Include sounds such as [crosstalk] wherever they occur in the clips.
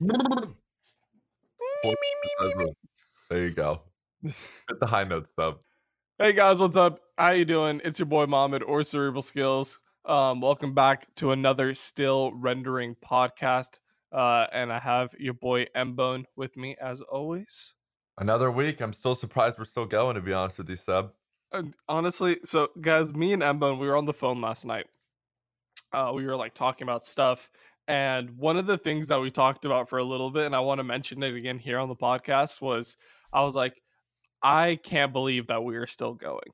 There you go. [laughs] Hit the high notes, Seb. Hey guys, what's up? How you doing? It's your boy Mohammed or Cerebral Skills. Um, welcome back to another still rendering podcast. Uh, and I have your boy Mbone with me as always. Another week. I'm still surprised we're still going, to be honest with you, Seb. And honestly, so guys, me and Mbone, we were on the phone last night. Uh, we were like talking about stuff, and one of the things that we talked about for a little bit, and I want to mention it again here on the podcast, was I was like, I can't believe that we are still going.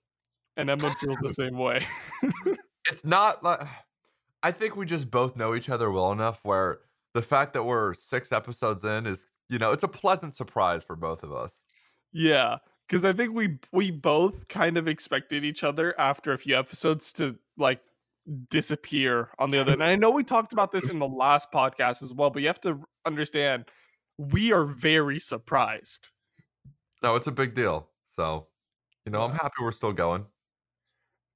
And Mbone feels the same way. [laughs] it's not like [sighs] I think we just both know each other well enough where the fact that we're six episodes in is, you know, it's a pleasant surprise for both of us. Yeah, because I think we we both kind of expected each other after a few episodes to like disappear on the other. [laughs] and I know we talked about this in the last podcast as well, but you have to understand we are very surprised. No, it's a big deal. So, you know, I'm happy we're still going.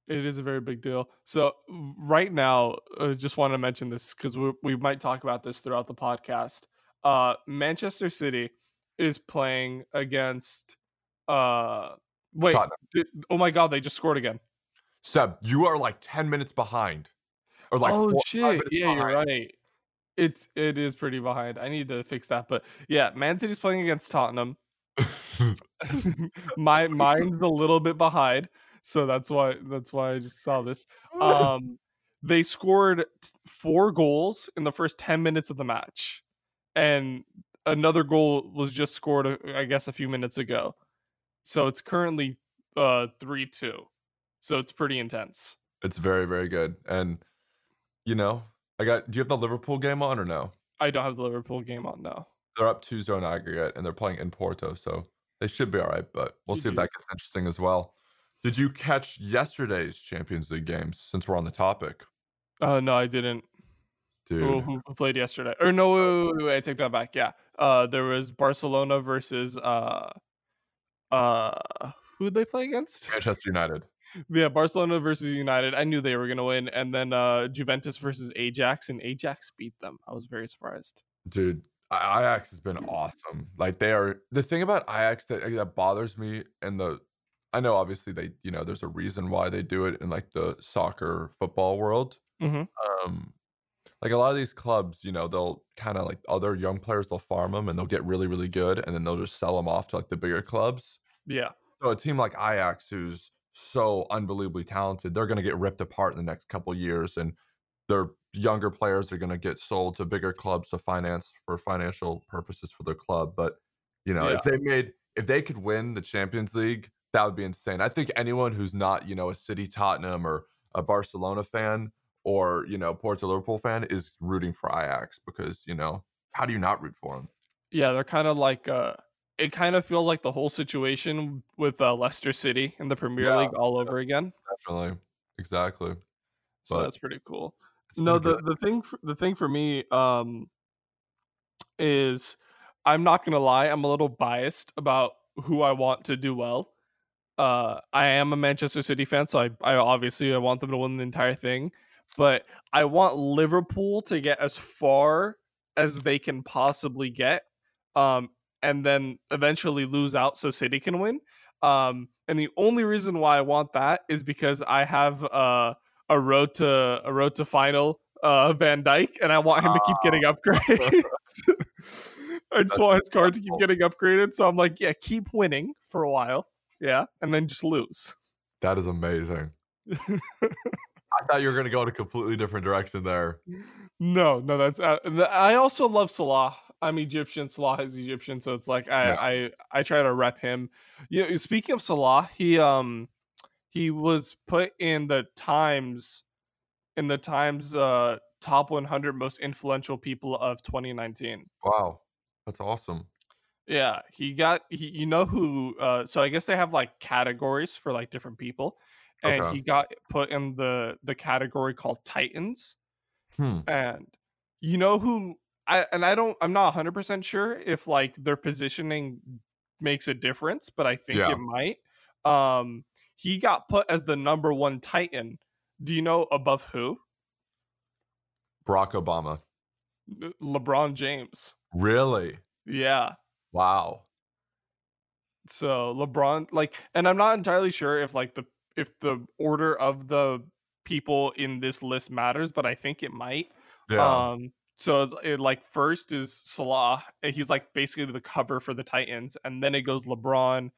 It is a very big deal. So right now, I uh, just want to mention this because we, we might talk about this throughout the podcast. Uh, Manchester City is playing against. Uh, wait, did, oh my god, they just scored again. Seb, you are like ten minutes behind, or like oh four, shit, yeah, behind. you're right. It's it is pretty behind. I need to fix that, but yeah, Man City's playing against Tottenham. [laughs] [laughs] my mind's a little bit behind, so that's why that's why I just saw this. [laughs] Um, they scored four goals in the first ten minutes of the match, and another goal was just scored, uh, I guess, a few minutes ago. So it's currently uh three two. So it's pretty intense. It's very very good, and you know, I got. Do you have the Liverpool game on or no? I don't have the Liverpool game on now. They're up 2-0 in aggregate, and they're playing in Porto, so they should be all right, but we'll see if that gets interesting as well. Did you catch yesterday's Champions League games since we're on the topic? Uh, no, I didn't. Dude. Who, who played yesterday? Or no, wait, wait, wait, I take that back. Yeah. Uh, there was Barcelona versus uh, uh, who did they play against? Manchester United. Yeah, Barcelona versus United. I knew they were gonna win, and then uh, Juventus versus Ajax, and Ajax beat them. I was very surprised. Dude, Ajax has been awesome. Like they are the thing about Ajax that that bothers me and the I know obviously they you know there's a reason why they do it in like the soccer football world. Mm-hmm. Um like a lot of these clubs, you know, they'll kind of like other young players, they'll farm them and they'll get really, really good, and then they'll just sell them off to like the bigger clubs. Yeah. So a team like Ajax, who's so unbelievably talented, they're going to get ripped apart in the next couple years, and their younger players are going to get sold to bigger clubs to finance for financial purposes for their club. But you know, yeah. if they made if they could win the Champions League, that would be insane. I think anyone who's not you know a City, Tottenham, or a Barcelona fan or you know Porto Liverpool fan is rooting for Ajax because you know how do you not root for them? Yeah, they're kind of like uh it kind of feels like the whole situation with uh, Leicester City in the Premier yeah, League all over again. Definitely, exactly. So but, that's pretty cool. no the, the thing for, the thing for me um is i'm not gonna lie i'm a little biased about who i want to do well. Uh i am a manchester city fan so i, I obviously i want them to win the entire thing but i want liverpool to get as far as they can possibly get um and then eventually lose out so city can win um and the only reason why i want that is because i have uh a road to a road to final uh, Van Dijk, and I want him to keep getting ah. upgrades. [laughs] [laughs] I just want his card to keep getting upgraded. So I'm like, yeah, keep winning for a while, yeah, and then just lose. That is amazing. [laughs] I thought you were going to go in a completely different direction there. No, no, that's. Uh, I also love Salah. I'm Egyptian. Salah is Egyptian, so it's like I, yeah. I, I try to rep him. You know, speaking of Salah, he um he was put in the Times in the Times uh, top 100 most influential people of 2019. Wow, that's awesome. Yeah, he got he, you know who uh, so I guess they have like categories for like different people and okay. he got put in the the category called Titans. Hmm. And you know who I and I don't I'm not 100% sure if like their positioning makes a difference, but I think yeah. it might. Um he got put as the number one Titan. Do you know above who? Barack Obama. LeBron James. Really? Yeah. Wow. So LeBron, like, and I'm not entirely sure if like the if the order of the people in this list matters, but I think it might. Yeah. Um, so it, like first is Salah. He's like basically the cover for the Titans, and then it goes LeBron,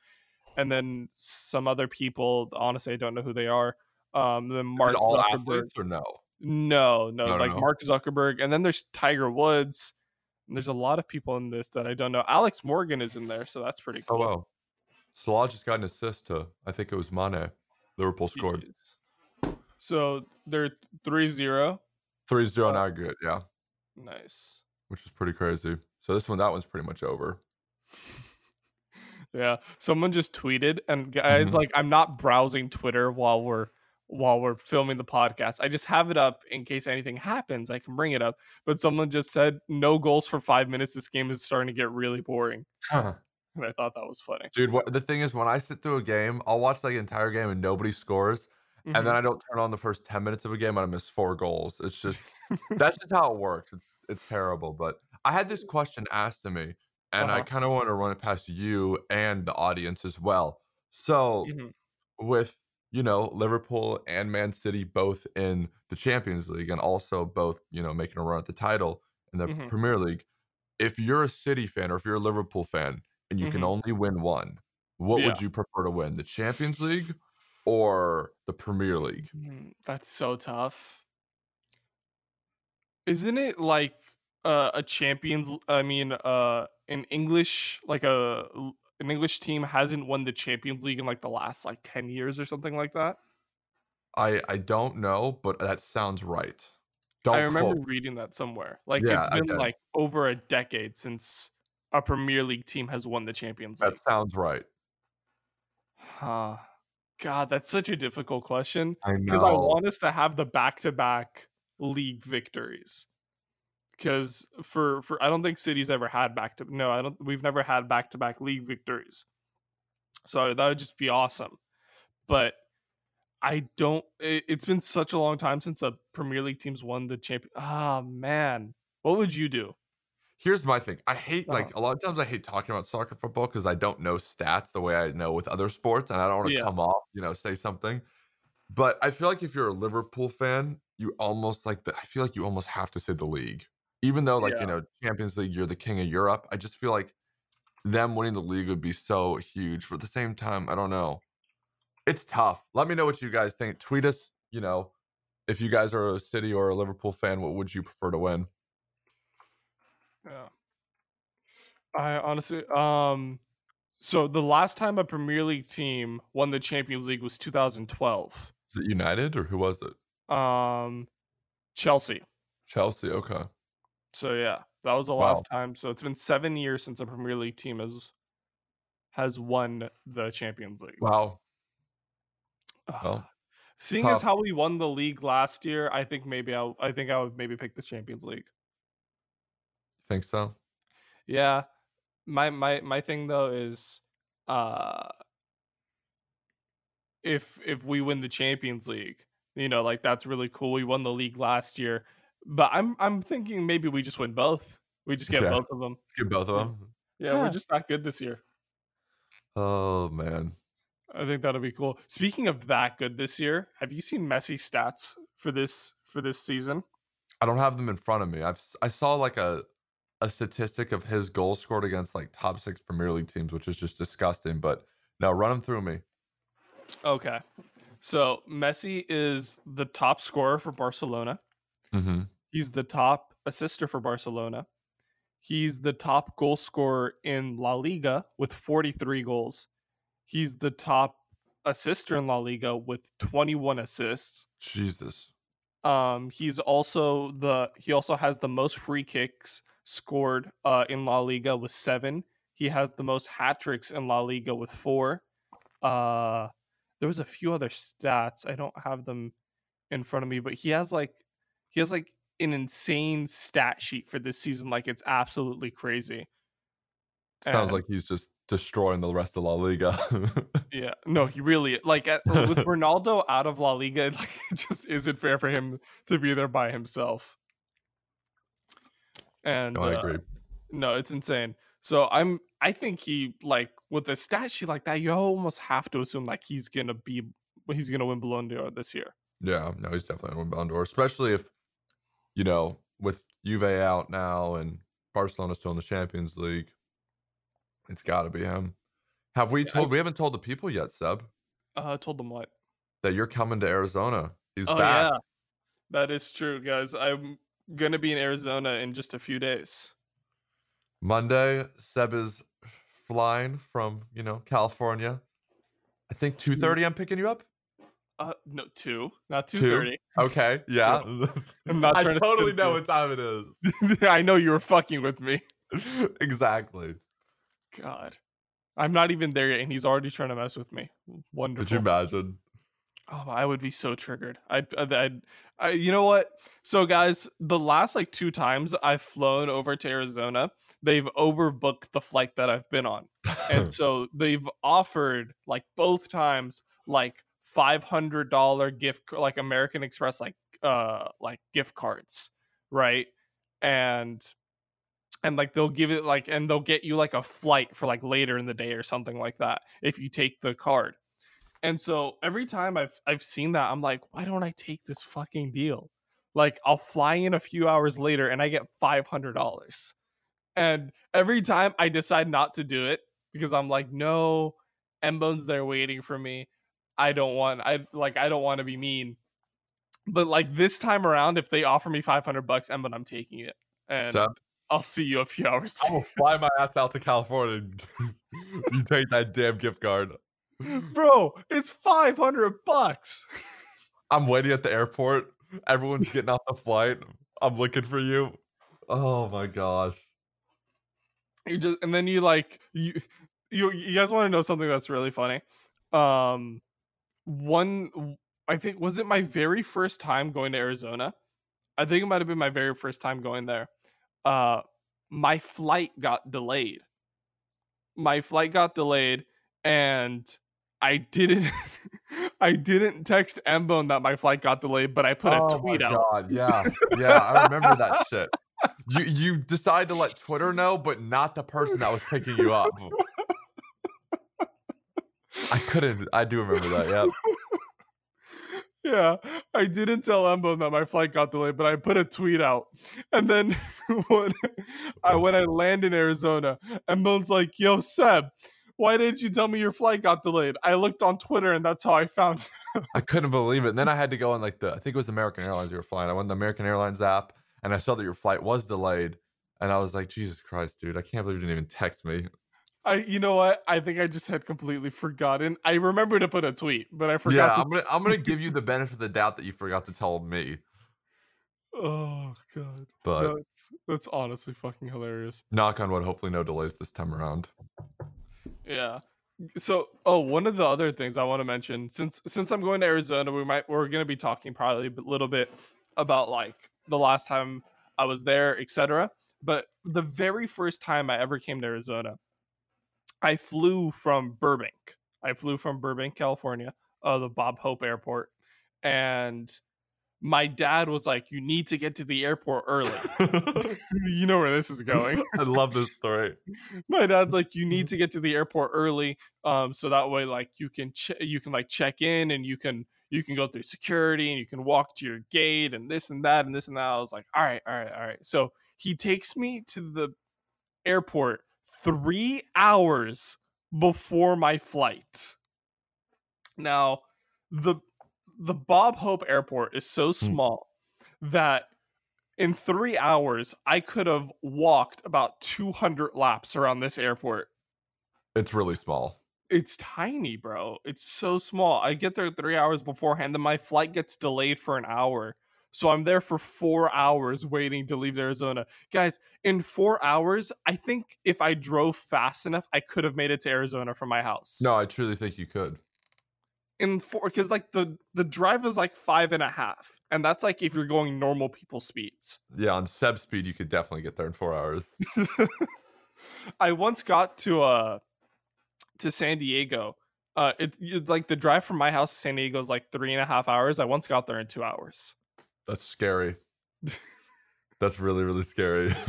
and then some other people. Honestly, I don't know who they are. Um, then Mark all Zuckerberg. or no? No, no, No, like no. Mark Zuckerberg, and then there's Tiger Woods. And there's a lot of people in this that I don't know. Alex Morgan is in there, so that's pretty cool. Oh cool. wow. Salah just got an assist to I think it was Mane. Liverpool scored So they're 3-0. 3-0 in Uh, aggregate, yeah, Nice. which is pretty crazy. So this one, that one's pretty much over. Yeah. Someone just tweeted and guys Mhm. like I'm not browsing Twitter while we're while we're filming the podcast. I just have it up in case anything happens. I can bring it up. But someone just said no goals for 5 minutes. This game is starting to get really boring. And I thought that was funny. Dude, what the thing is when I sit through a game, I'll watch like the entire game and nobody scores, and then Mhm. I don't turn on the first 10 minutes of a game and I miss four goals. It's [laughs] just that's just how it works. It's it's terrible. But I had this question asked to me, and I Uh-huh. kind of want to run it past you and the audience as well. So Mhm. with you know Liverpool and Man City both in the Champions League and also both you know making a run at the title in the Mhm. Premier League. If you're a City fan or if you're a Liverpool fan and you can Mhm. only win one, what Yeah. would you prefer to win? The Champions League or the Premier League? Mm, That's so tough. Isn't it like uh, a champions? I mean, uh, an English like a an English team hasn't won the Champions League in like the last like ten years or something like that. I I don't know, but that sounds right. Don't I remember quote. reading that somewhere. Like Yeah, it's been like over a decade since a Premier League team has won the Champions League. That sounds right. Huh. God, that's such a difficult question I because I want us to have the back-to-back league victories. Because for for I don't think City's ever had back to no, I don't we've never had back-to-back league victories. So that would just be awesome. But I don't it, it's been such a long time since a Premier League team's won the champion. Ah man. What would you do? Here's my thing. I hate Uh-huh. like a lot of times I hate talking about soccer football because I don't know stats the way I know with other sports, and I don't want to Yeah. come off, you know, say something. But I feel like if you're a Liverpool fan, you almost like the I feel like you almost have to say the league. Even though like, Yeah. you know, Champions League, you're the king of Europe. I just feel like them winning the league would be so huge. But at the same time, I don't know. It's tough. Let me know what you guys think. Tweet us, you know, if you guys are a City or a Liverpool fan, what would you prefer to win? Yeah. I honestly um so the last time a Premier League team won the Champions League was 2012. Is it United or who was it? Um Chelsea. Chelsea. Okay. So yeah, that was the Wow. last time. So it's been 7 years since a Premier League team has has won the Champions League. Wow. Well, [sighs] Seeing as how we won the league last year, I think maybe I I think I would maybe pick the Champions League. Think so? Yeah. My my my thing though is uh if if we win the Champions League, you know, like that's really cool. We won the league last year. But I'm I'm thinking maybe we just win both. We just get Yeah. both of them. Get both of Yeah. them. Yeah, Yeah. we're just not good this year. Oh man. I think that'll be cool. Speaking of that good this year, have you seen Messi stats for this for this season? I don't have them in front of me. I've I saw like a a statistic of his goals scored against like top six Premier League teams, which is just disgusting. But now run them through me. Okay. So Messi is the top scorer for Barcelona. Mm-hmm. He's the top assister for Barcelona. He's the top goal scorer in La Liga with 43 goals. He's the top assister in La Liga with 21 assists. Jesus. Um, he's also the he also has the most free kicks scored uh, in La Liga with seven. He has the most hat tricks in La Liga with four. Uh, there was a few other stats. I don't have them in front of me, but he has like he has like an insane stat sheet for this season. Like it's absolutely crazy. Sounds And- like he's just destroying the rest of La Liga. [laughs] Yeah, no, he really like at, with [laughs] Ronaldo out of La Liga, [laughs] like it just isn't fair for him to be there by himself. And no, I uh, agree. No, it's insane. So I'm I think he like with a stat sheet like that, you almost have to assume like he's gonna be he's gonna win Ballon d'Or this year. Yeah, no, he's definitely gonna win Ballon d'Or, especially if you know with Juve out now and Barcelona still in the Champions League. It's got to be him. Have we told? I, we haven't told the people yet, Seb. Uh, told them what? That you're coming to Arizona. He's oh, back. Yeah. That is true, guys. I'm gonna be in Arizona in just a few days. Monday, Seb is flying from you know California. I think two thirty. I'm picking you up. Uh, no, two, not two thirty. Okay, yeah. [laughs] I'm not I totally know what time it is. [laughs] I know you were fucking with me. [laughs] exactly. God, I'm not even there yet, and he's already trying to mess with me. Wonderful. Could you imagine? Oh, I would be so triggered. I, I, I, you know what? So, guys, the last like two times I've flown over to Arizona, they've overbooked the flight that I've been on, and [laughs] so they've offered like both times like five hundred dollar gift, like American Express, like uh, like gift cards, right? And and like they'll give it like and they'll get you like a flight for like later in the day or something like that if you take the card and so every time I've I've seen that, I'm like, why don't I take this fucking deal? Like I'll fly in a few hours later and I get five hundred dollars. And every time I decide not to do it because I'm like, no, Mbone's there waiting for me. I don't want I like I don't want to be mean. But like this time around, if they offer me five hundred bucks, Mbone, I'm taking it. And so, I'll see you a few [laughs] hours. I will fly my ass out to California. And [laughs] you take that damn gift card. Bro, it's 500 bucks. I'm waiting at the airport. Everyone's getting off the flight. I'm looking for you. Oh my gosh. You just and then you like you you you guys want to know something that's really funny? Um one I think was it my very first time going to Arizona? I think it might have been my very first time going there. Uh my flight got delayed. My flight got delayed and I didn't [laughs] I didn't text Mbone that my flight got delayed, but I put oh a tweet out. God, yeah. [laughs] Yeah, I remember that shit. You you decide to let Twitter know, but not the person that was picking you up. I couldn't I do remember that, yeah. [laughs] Yeah, I didn't tell Mbone that my flight got delayed, but I put a tweet out. And then when I when I land in Arizona, Mbone's like, "Yo, Seb, why didn't you tell me your flight got delayed? I looked on Twitter and that's how I found. [laughs] I couldn't believe it. And then I had to go on like the I think it was American Airlines you were flying. I went the American Airlines app and I saw that your flight was delayed. And I was like, Jesus Christ, dude, I can't believe you didn't even text me. I, you know what? I think I just had completely forgotten. I remember to put a tweet, but I forgot. Yeah, to... I'm gonna, I'm gonna give you the benefit of the doubt that you forgot to tell me. Oh god, but that's that's honestly fucking hilarious. Knock on wood. Hopefully, no delays this time around. Yeah. So, oh, one of the other things I want to mention since since I'm going to Arizona, we might we're going to be talking probably a little bit about like the last time I was there, etc. But the very first time I ever came to Arizona, I flew from Burbank. I flew from Burbank, California, uh, the Bob Hope Airport, and my dad was like, "You need to get to the airport early." [laughs] you know where this is going. [laughs] I love this story. my dad's like, "You need [laughs] to get to the airport early, um, so that way, like, you can ch- you can like check in and you can you can go through security and you can walk to your gate and this and that and this and that." I was like, "All right, all right, all right." So he takes me to the airport three hours before my flight. Now, the the Bob Hope Airport is so hmm. small mm. that in three hours I could have walked about 200 laps around this airport. It's really small. It's tiny, bro. It's so small. I get there three hours beforehand, then my flight gets delayed for an hour. So I'm there for four hours waiting to leave Arizona. Guys, in four hours, I think if I drove fast enough, I could have made it to Arizona from my house. No, I truly think you could in four because like the the drive is like five and a half and that's like if you're going normal people speeds yeah on seb speed you could definitely get there in four hours [laughs] i once got to uh to san diego uh it, it, like the drive from my house to san diego is like three and a half hours i once got there in two hours that's scary [laughs] that's really really scary [laughs]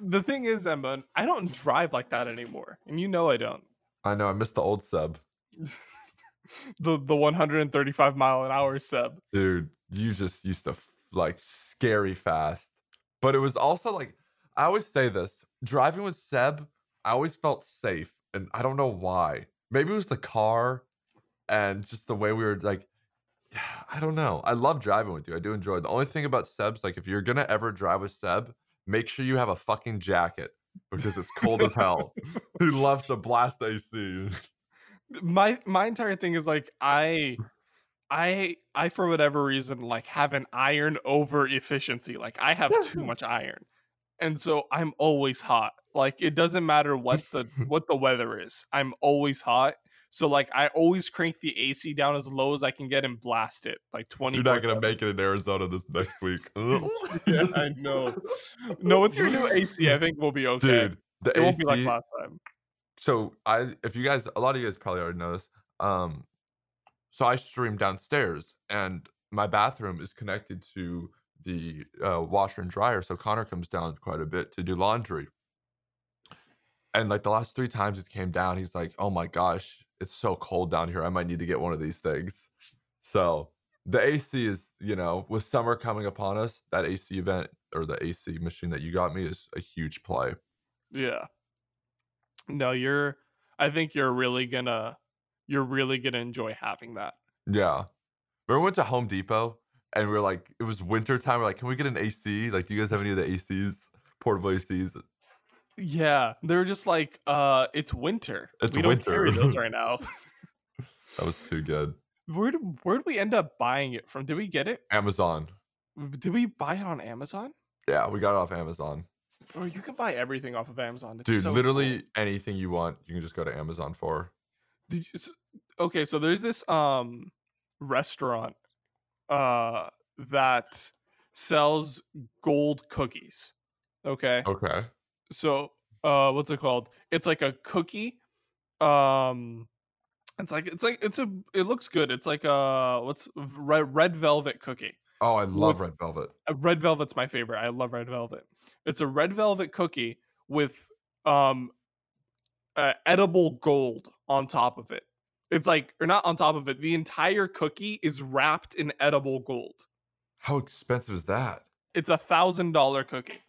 the thing is, Emma, I don't drive like that anymore, and you know I don't. I know. I miss the old Seb. The the 135 mile an hour Seb. Dude, you just used to like scary fast. But it was also like I always say this: driving with Seb, I always felt safe, and I don't know why. Maybe it was the car and just the way we were like. [sighs] I don't know. I love driving with you. I do enjoy. It. The only thing about Seb's like if you're gonna ever drive with Seb, make sure you have a fucking jacket because it's cold as hell. [laughs] He loves to blast AC. [laughs] My my entire thing is like I I I for whatever reason like have an iron over efficiency. Like I have too much iron. And so I'm always hot. Like it doesn't matter what the [laughs] what the weather is. I'm always hot. So like I always crank the AC down as low as I can get and blast it like 20. You're not gonna make it in Arizona this next week. [laughs] yeah, I know. [laughs] No, with your new AC, I think we'll be okay. Dude, the it AC, won't be like last time. So I, if you guys, a lot of you guys probably already know this. Um, so I stream downstairs, and my bathroom is connected to the uh, washer and dryer. So Connor comes down quite a bit to do laundry. And like the last three times he came down, he's like, "Oh my gosh, it's so cold down here. I might need to get one of these things." So the AC is, you know, with summer coming upon us, that AC event or the AC machine that you got me is a huge play. Yeah. No, you're I think you're really gonna you're really gonna enjoy having that. Yeah. we went to Home Depot and we are like, it was winter time. We're like, can we get an AC? Like, do you guys have any of the ACs, portable ACs? Yeah, they're just like, uh, it's winter. It's we winter. don't carry those right now. [laughs] that was too good. Where did where did we end up buying it from? Did we get it? Amazon. Did we buy it on Amazon? Yeah, we got it off Amazon. Or you can buy everything off of Amazon. It's Dude, so literally cool. anything you want, you can just go to Amazon for. Did you, so, okay, so there's this um restaurant uh that sells gold cookies. Okay. Okay. So uh what's it called? It's like a cookie. Um it's like it's like it's a it looks good. It's like a what's red red velvet cookie. Oh, I love with, red velvet. Uh, red velvet's my favorite. I love red velvet. It's a red velvet cookie with um uh, edible gold on top of it. It's like or not on top of it. The entire cookie is wrapped in edible gold. How expensive is that? It's a thousand dollar cookie.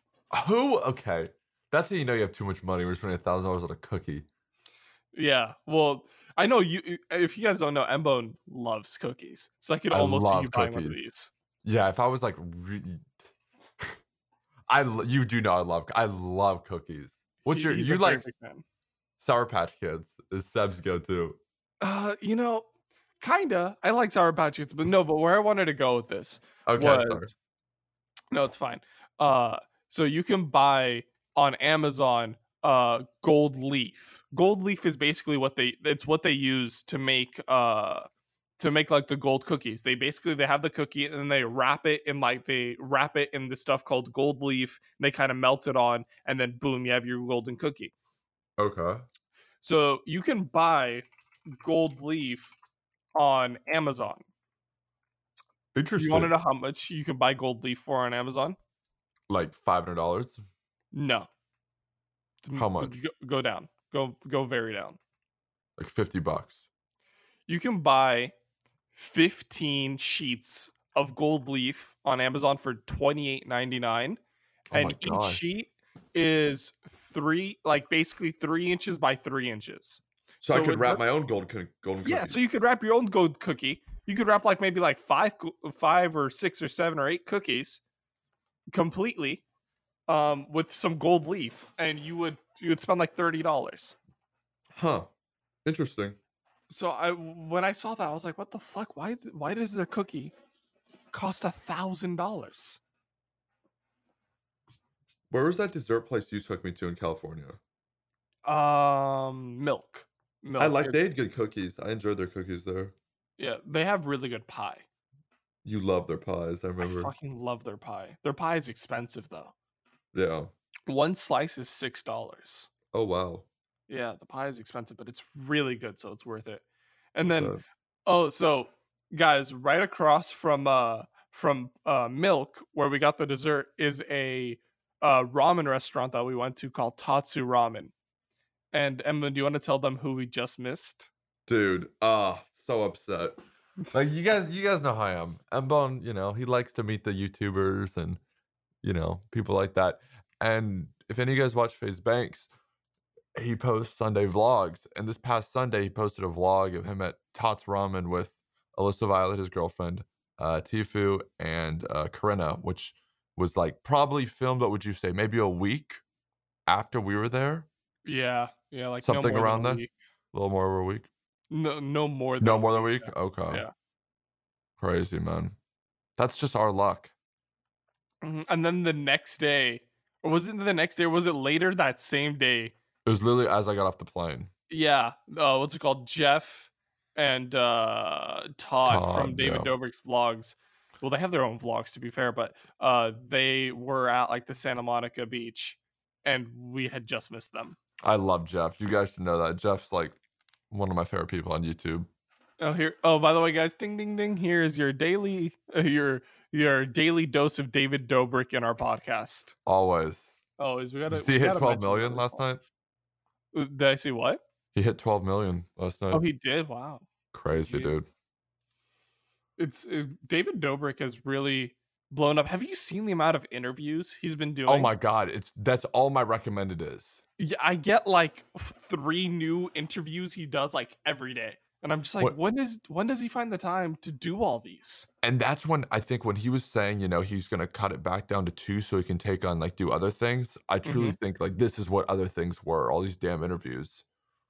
Who? Okay, that's how you know you have too much money. We're spending a thousand dollars on a cookie. Yeah, well, I know you. If you guys don't know, Mbone loves cookies, so I could almost I see you buying one of these. Yeah, if I was like, re- I you do know I love I love cookies. What's your you like Sour Patch Kids is Seb's go to? Uh, you know, kinda. I like Sour Patch Kids, but no. But where I wanted to go with this okay, was sorry. no, it's fine. Uh, so you can buy on Amazon uh gold leaf. Gold leaf is basically what they it's what they use to make uh to make like the gold cookies. They basically they have the cookie and then they wrap it in like they wrap it in the stuff called gold leaf and they kind of melt it on and then boom, you have your golden cookie. Okay. So you can buy gold leaf on Amazon. Interesting. You want to know how much you can buy gold leaf for on Amazon? Like five hundred dollars? No. How much? Go, go down. Go go very down. Like fifty bucks you can buy 15 sheets of gold leaf on Amazon for $28.99. Oh and each sheet is three, like basically three inches by three inches. So, so I could wrap my own gold golden Yeah, so you could wrap your own gold cookie. You could wrap like maybe like five, five or six or seven or eight cookies completely um, with some gold leaf, and you would you would spend like thirty dollars. Huh. Interesting so I when I saw that I was like, what the fuck? Why why does the cookie cost a thousand dollars? Where was that dessert place you took me to in California? Um, milk. milk. I like they had good cookies. I enjoyed their cookies there. Yeah, they have really good pie. You love their pies. I remember. I fucking love their pie. Their pie is expensive though. Yeah. One slice is six dollars. Oh wow. Yeah, the pie is expensive, but it's really good, so it's worth it. And then, okay. oh, so guys, right across from uh from uh milk where we got the dessert is a a ramen restaurant that we went to called Tatsu Ramen. And Emma, do you want to tell them who we just missed? Dude, ah, so upset. Like you guys, you guys know how I am. Mbon, you know, he likes to meet the YouTubers and you know people like that. And if any of you guys watch FaZe Banks, he posts Sunday vlogs. And this past Sunday, he posted a vlog of him at Tots Ramen with Alyssa Violet, his girlfriend, uh, Tfue, and uh, Corinna, which was like probably filmed. What would you say? Maybe a week after we were there. Yeah, yeah, like Something no around than a that? A little more of a week. No, no more than No a more than a week, week. Okay. Yeah. Crazy man. That's just our luck. Mhm, And then the next day, or was it the next day? Or was it later that same day? It was literally as I got off the plane. Yeah. Uh, what's it called? Jeff and uh, Todd, from David yeah. Dobrik's vlogs. Well, they have their own vlogs to be fair, but uh, they were at like the Santa Monica beach, and we had just missed them. I love Jeff. You guys should know that. Jeff's like one of my favorite people on YouTube. Oh, here. Oh, by the way, guys, ding, ding, ding. Here is your daily, uh, your your daily dose of David Dobrik in our podcast. Always. Always, we see we he hit gotta 12 mention million last night? Did I see what? He hit 12 million last night. Oh, he did. Wow. Crazy, jeez. dude. It's uh, David Dobrik has really blown up. Have you seen the amount of interviews he's been doing? Oh my god, it's that's all my recommended is. Yeah, I get like three new interviews he does like every day, and I'm just like, What- when is when does he find the time to do all these? And that's when I think when he was saying, you know, he's gonna cut it back down to two so he can take on like do other things. I truly mm-hmm. think like this is what other things were. All these damn interviews.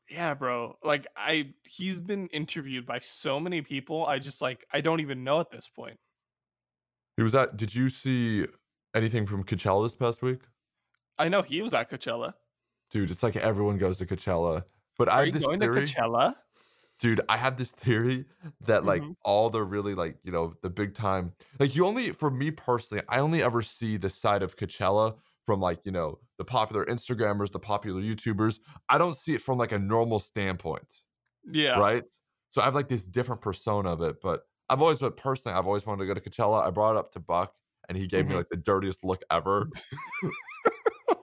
Yeah, bro. Like I, he's been interviewed by so many people. I just like I don't even know at this point. He was at. Did you see anything from Coachella this past week? I know he was at Coachella. Dude, it's like everyone goes to Coachella. But I Are have you going theory. to Coachella? Dude i have this theory that like Mhm. all the really like you know the big time like you only for me personally i only ever see the side of coachella from like you know the popular instagrammers the popular youtubers i don't see it from like a normal standpoint Yeah. right so i have like this different persona of it but i've always but personally i've always wanted to go to coachella i brought it up to buck and he gave me Mhm. like the dirtiest look ever [laughs]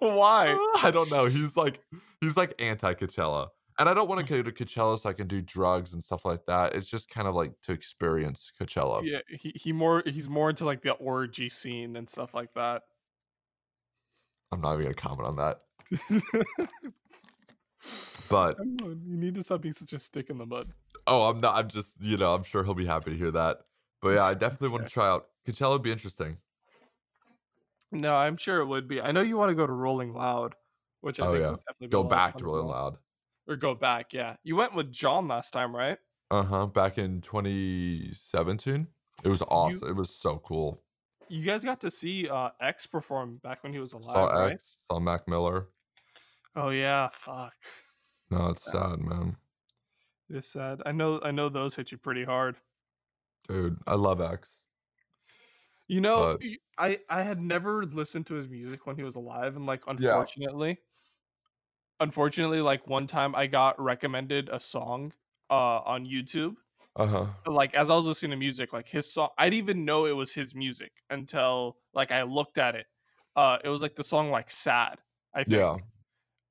Why? [laughs] I don't know. He's like he's like anti Coachella. And I don't want to mm. go to Coachella so I can do drugs and stuff like that. It's just kind of like to experience Coachella. Yeah, he, he more he's more into like the orgy scene and stuff like that. I'm not even gonna comment on that. [laughs] But on, you need to stop being such a stick in the mud. oh, I'm not. I'm just you know. I'm sure he'll be happy to hear that. But yeah, I definitely want to try out Coachella. Would be interesting. No, I'm sure it would be. I know you want to go to Rolling Loud, which I Oh, think yeah. would definitely be Go a lot of back to Rolling. Loud. Or go back. Yeah, you went with John last time, right? Uh huh. Back in 2017, it was awesome. It was so cool. You guys got to see uh X perform back when he was alive, Saw right? X. Saw Mac Miller. Oh yeah, fuck. No, it's Yeah. sad, man. It's sad. I know. I know those hit you pretty hard. Dude, I love X. You know, But- I had never listened to his music when he was alive, and like unfortunately, unfortunately, like one time I got recommended a song uh on YouTube. Uh huh. Like as I was listening to music, like his song, I didn't even know it was his music until like I looked at it. Uh, it was like the song like "Sad," I think. Yeah.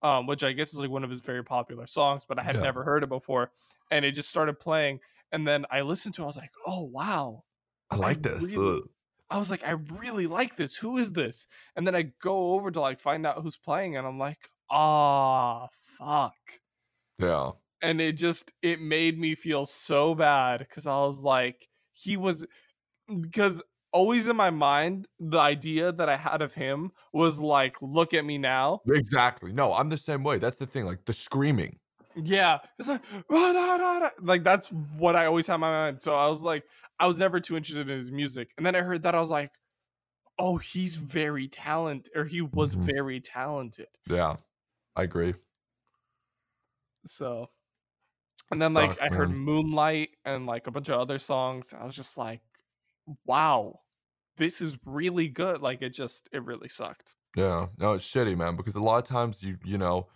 um, which I guess is like one of his very popular songs, but I had Yeah. never heard it before. And it just started playing. And then I listened to it, I was like, oh, wow. I like this. really- I was like, I really like this. Who is this? And then I go over to like find out who's playing, and I'm like, ah, fuck. yeah. And it just, it made me feel so bad because I was like, he was, because always in my mind, the idea that I had of him was like, look at me now. Exactly. No, I'm the same way. That's the thing. Like the screaming. Yeah, it's like "Rah, rah, rah, rah." like that's what I always had in my mind. So I was like, I was never too interested in his music, and then I heard that I was like, oh, he's very talented, or he was Mhm. very talented. Yeah. I agree. So, and then like I heard. Moonlight and like a bunch of other songs. I was just like, wow, this is really good. Like it just, it really sucked. Yeah. No, it's shitty, man, because a lot of times you you know,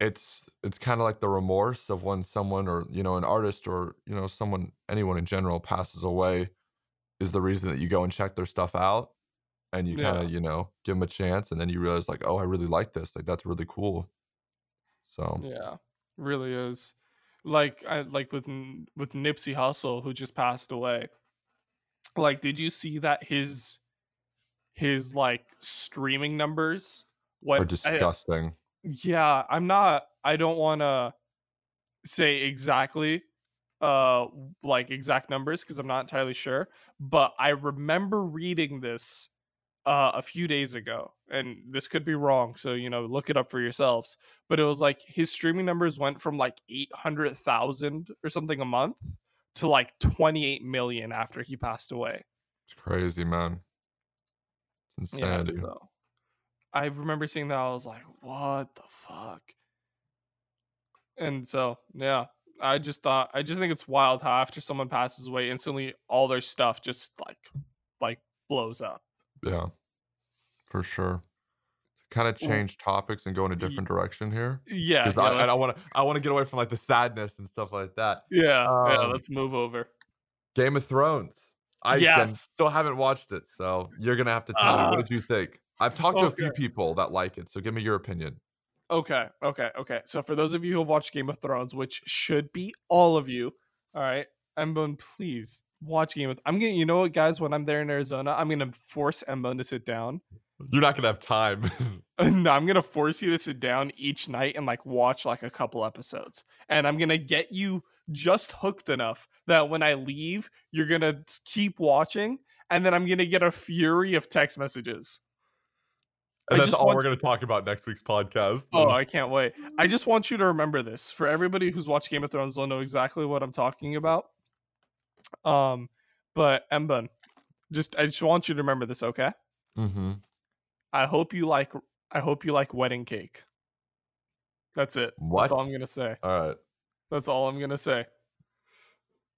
it's it's kind of like the remorse of when someone or, you know, an artist or, you know, someone anyone in general passes away is the reason that you go and check their stuff out. And you Yeah. kinda, you know, give them a chance, and then you realize, like, "Oh, I really like this, like, that's really cool." So Yeah, really is. Like, I like with with Nipsey Hussle, who just passed away. Like, did you see that his his, like, streaming numbers what Are went I disgusting. Yeah, I'm not I don't wanna say exactly, uh, like, exact numbers because I'm not entirely sure, but I remember reading this, uh, a few days ago, and this could be wrong, so, you know, look it up for yourselves, but it was, like, his streaming numbers went from, like, 800,000 or something a month to, like, 28,000,000 after he passed away. It's crazy, man. It's Yeah, insanity. so I remember seeing that, I was like, "What the fuck?" And so, yeah, I just thought I just think it's wild how after someone passes away, instantly all their stuff just, like like, blows up. Yeah. For sure. Kinda W change topics and go in a different direction here, Yeah, yeah, I I wanna I wanna get away from, like, the sadness and stuff like that. Yeah, yeah, Um let's move over. Game of Thrones. I, Yes! still haven't watched it, so you're gonna have to tell me, what Ah! did you think? I've talked to a few people that like it, so give me your opinion. Okay, okay, okay, so for those of you who have watched Game of Thrones, which should be all of you, alright? Mbone, please watch Game of I'm gonna you know what, guys? When I'm there in Arizona, I'm gonna force Mbone to sit down. You're not gonna have time. [laughs] [laughs] No, I'm gonna force you to sit down each night and, like, watch, like, a couple episodes, and I'm gonna get you just hooked enough that when I leave, you're gonna keep watching, and then I'm gonna get a fury of text messages. And I that's all we're gonna talk about next week's podcast. Oh, I can't wait. I just want you to remember this. For everybody who's watched Game of Thrones, they'll know exactly what I'm talking about. Um, but Mbone, just I just want you to remember this, okay? Mm-hmm. I hope you like I hope you like wedding cake. That's it. What? That's all I'm gonna say. Alright. That's all I'm gonna say.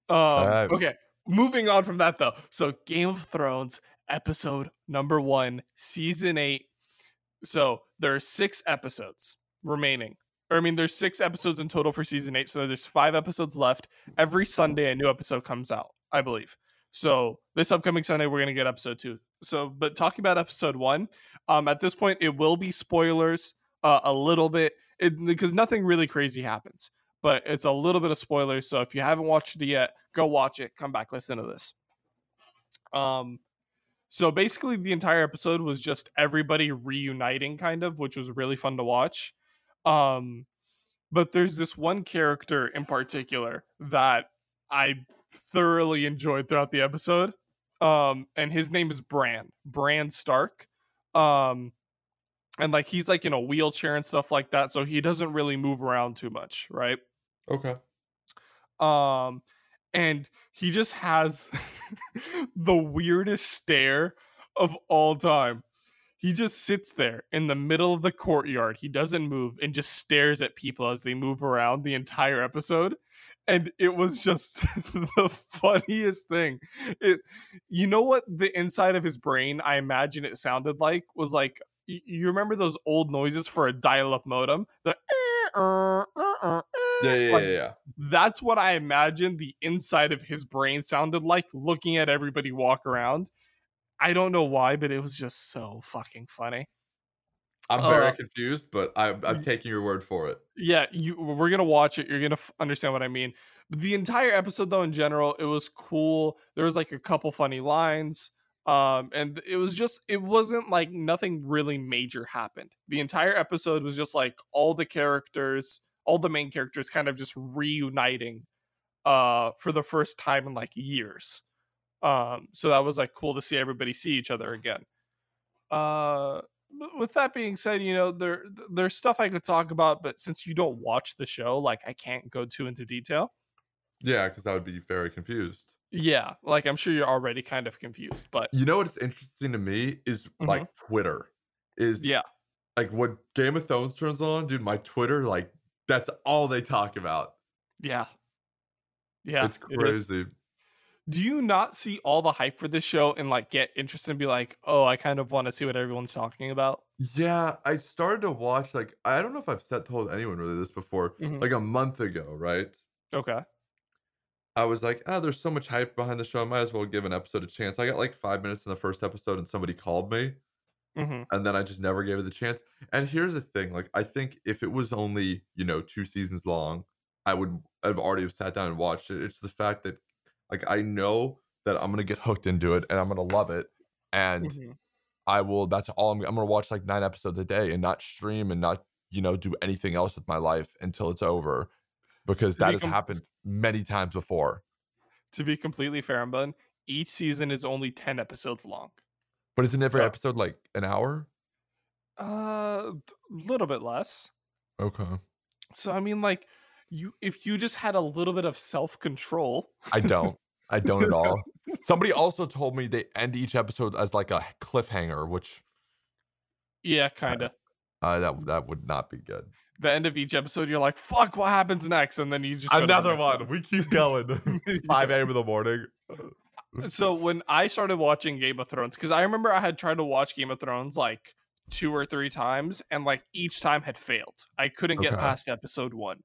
Um, Alright. okay, moving on from that, though. So, Game of Thrones, episode number 1, season 8. So, there are 6 episodes remaining. Or, I mean, there's 6 episodes in total for season 8, so there's 5 episodes left. Every Sunday, a new episode comes out, I believe. So, this upcoming Sunday, we're gonna get episode 2. So, but talking about episode 1, um, at this point, it will be spoilers, uh, a little bit, it because nothing really crazy happens, but it's a little bit of spoilers, so if you haven't watched it yet, go watch it, come back, listen to this. Um, so basically, the entire episode was just everybody reuniting, kind of, which was really fun to watch. Um, but there's this one character in particular that I thoroughly enjoyed throughout the episode, um, and his name is Bran, Bran Stark. Um, and, like, he's, like, in a wheelchair and stuff like that, so he doesn't really move around too much, right? Okay. Um, and he just has [laughs] the weirdest stare of all time. He just sits there in the middle of the courtyard. He doesn't move and just stares at people as they move around the entire episode. And it was just [laughs] the funniest thing. It, you know what the inside of his brain, I imagine it sounded like, was like, you remember those old noises for a dial-up modem? The Yeah, yeah, yeah, yeah. that's what I imagine the inside of his brain sounded like looking at everybody walk around. I don't know why, but it was just so fucking funny. I'm very Uh, confused, but I'm I'm taking your word for it. Yeah, you we're gonna watch it. You're gonna f- understand what I mean. The entire episode, though, in general, it was cool. There was like a couple funny lines, um, and it was just it wasn't like nothing really major happened. The entire episode was just like all the characters, all the main characters, kind of just reuniting, uh, for the first time in like years. Um, so that was like cool to see everybody see each other again. Uh, with that being said, you know there there's stuff I could talk about, but since you don't watch the show, like I can't go too into detail. Yeah, because I would be very confused. Yeah, like I'm sure you're already kind of confused, but You know what's interesting to me is, Mhm. like, Twitter. Is yeah, like, when Game of Thrones turns on, dude, my Twitter, like, that's all they talk about. yeah, yeah. It's it crazy. Do you not see all the hype for this show and like get interested and be like, oh, I kind of want to see what everyone's talking about? Yeah, I started to watch, like I don't know if I've said told anyone really this before, Mhm. like, a month ago, right? Okay. I was like, "Oh, there's so much hype behind the show, I might as well give an episode a chance." I got, like, 5 minutes in the first episode and somebody called me, Mhm. and then I just never gave it the chance. And here's the thing, like, I think if it was only, you know, 2 seasons long, I would have already sat down and watched it. It's the fact that, like, I know that I'm gonna get hooked into it and I'm gonna love it, and Mhm. I will that's all I'm I'm gonna watch, like, 9 episodes a day and not stream and not, you know, do anything else with my life until it's over, because To that has com happened many times before. To be completely fair and bun, each season is only 10 episodes long. But isn't every So episode, like, an hour? Uh, t little bit less. Okay. So, I mean, like, you if you just had a little bit of self-control I don't. I don't at [laughs] all. Somebody also told me they end each episode as, like, a cliffhanger, which Yeah, uh, kinda. uh, that that would not be good. The end of each episode, you're like, "Fuck, what happens next?" And then you just go to the Another one. We keep going. [laughs] [laughs] 5 AM in the morning. So, when I started watching Game of Thrones, because I remember I had tried to watch Game of Thrones, like, 2 or 3 times, and, like, each time had failed. I couldn't get Okay. past episode 1.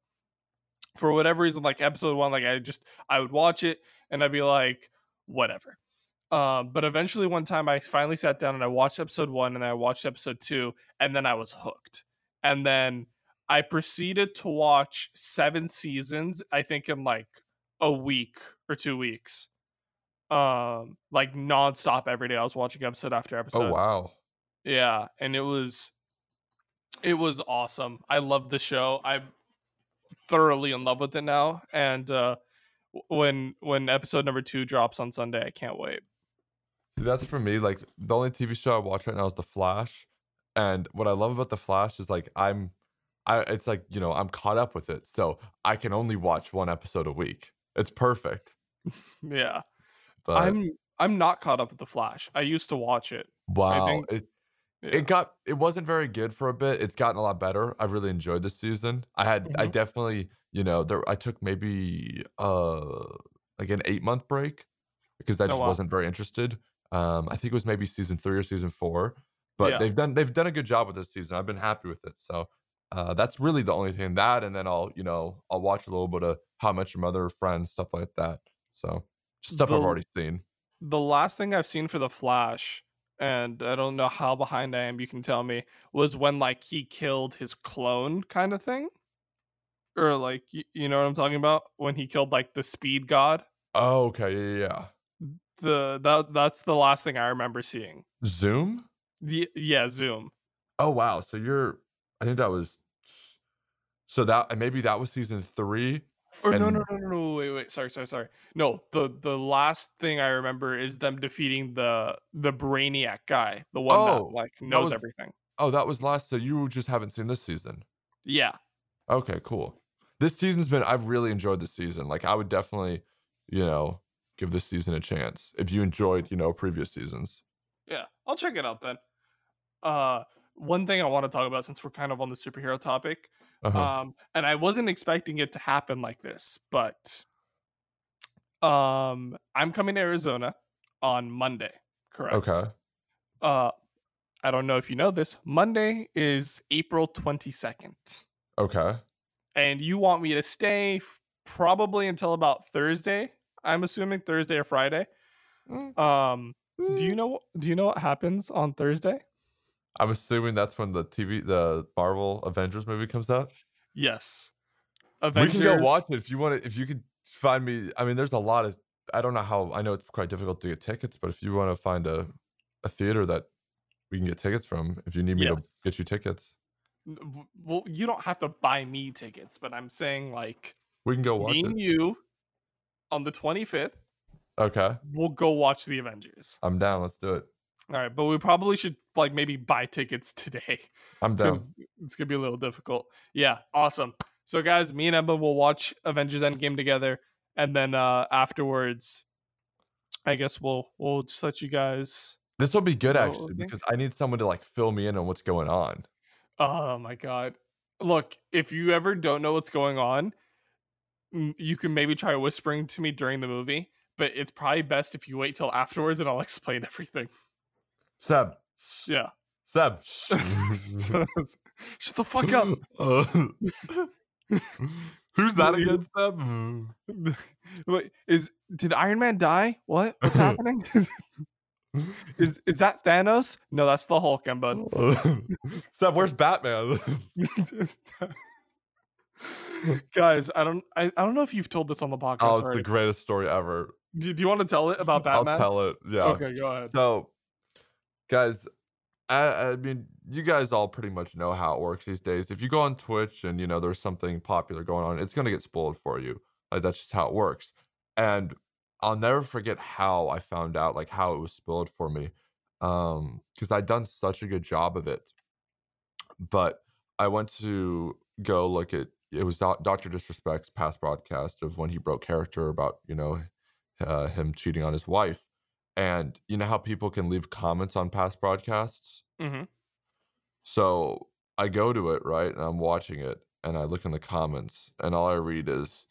For whatever reason, like, episode 1, like, I just I would watch it, and I'd be like, "Whatever." Um, but eventually one time I finally sat down and I watched episode 1 and I watched episode 2, and then I was hooked. And then I proceeded to watch 7 seasons, I think in, like, a week or 2 weeks. Um, like, nonstop every day, I was watching episode after episode. Oh, wow. Yeah, and it was it was awesome. I love the show. I'm thoroughly in love with it now, and, uh, when when episode number 2 drops on Sunday, I can't wait. See, that's for me, like, the only TV show I watch right now is The Flash, and what I love about The Flash is, like, I'm I it's like, you know, I'm caught up with it, so I can only watch 1 episode a week. It's perfect. [laughs] Yeah. But I'm I'm not caught up with The Flash. I used to watch it. Wow. It Yeah. it got it wasn't very good for a bit, it's gotten a lot better. I've really enjoyed this season. I had I Mhm. definitely, you know, there I took maybe, uh, like, an eight-month break because I Oh, just wow. wasn't very interested. Um, I think it was maybe season 3 or season 4, but Yeah. they've done they've done a good job with this season. I've been happy with it. So, uh, that's really the only thing that and then I'll, you know, I'll watch a little bit of How I Met Your Mother, Friends, stuff like that. So, just stuff The I've already seen. the last thing I've seen for The Flash, and I don't know how behind I am, you can tell me, was when, like, he killed his clone kinda thing? Or, like, you know what I'm talking about? When he killed, like, the speed god? Oh, okay. Yeah. The that that's the last thing I remember seeing. Zoom? The yeah, Zoom. Oh, wow. So you're I think that was so that and maybe that was season 3 Or no, no, no, no, no, wait, wait, sorry, sorry, sorry. No, the the last thing I remember is them defeating the the Brainiac guy, the one that, Oh, like, that knows was everything. oh, that was last so you just haven't seen this season? Yeah. Okay, cool. This season's been I've really enjoyed this season. Like, I would definitely, you know, give this season a chance if you enjoyed, you know, previous seasons. Yeah, I'll check it out then. Uh, one thing I wanna talk about since we're kind of on the superhero topic, Uh-huh. um, and I wasn't expecting it to happen like this, but um, I'm coming to Arizona on Monday, correct? Okay. Uh, I don't know if you know this, Monday is April 22nd. Okay. And you want me to stay f probably until about Thursday, I'm assuming Thursday or Friday. Mm. Um, do you Mm. know do you know what happens on Thursday? I'm assuming that's when the TV the Marvel Avengers movie comes out? Yes. We can go watch it if you wanna if you could find me I mean, there's a lot of I don't know how I know it's quite difficult to get tickets, but if you wanna find a a theater that we can get tickets from, if you need me to get you tickets, well, you don't have to buy me tickets, but I'm saying, like, we can go watch me it. and you on the 25th, Okay. we'll go watch the Avengers. I'm down, let's do it. Alright, but we probably should, like, maybe buy tickets [laughs] today I'm down. 'cause it's gonna be a little difficult. Yeah, awesome. So, guys, me and Emma will watch Avengers: Endgame together, and then, uh, afterwards, I guess we'll we'll just let you guys This will be good actually because I need someone to, like, fill me in on what's going on. Oh my god. Look, if you ever don't know what's going on, you can maybe try whispering to me during the movie, but it's probably best if you wait till afterwards and I'll [laughs] explain everything. Seb. Yeah. Seb. [laughs] [laughs] Shut the fuck up. [laughs] Uh, Who's that against them? Wait, is did Iron Man die? What? What's happening? is is that Thanos? No, that's the Hulk, and bud. Seb, where's Batman? Guys, I don't I, I don't know if you've told this on the podcast. Oh, it's already. the greatest story ever. Do, do you want to tell it about Batman? I'll tell it. Yeah. Okay, go ahead. So, guys, I, I mean, you guys all pretty much know how it works these days. If you go on Twitch and you know there's something popular going on, it's gonna get spoiled for you. Like that's just how it works. And I'll never forget how I found out, like how it was spoiled for me, um, because I'd done such a good job of it. But I went to go look at it was Doctor Disrespect's past broadcast of when he broke character about you know uh, him cheating on his wife, and you know how people can leave comments on past broadcasts. hmm So I go to it, right? And I'm watching it and I look in the comments and all I read is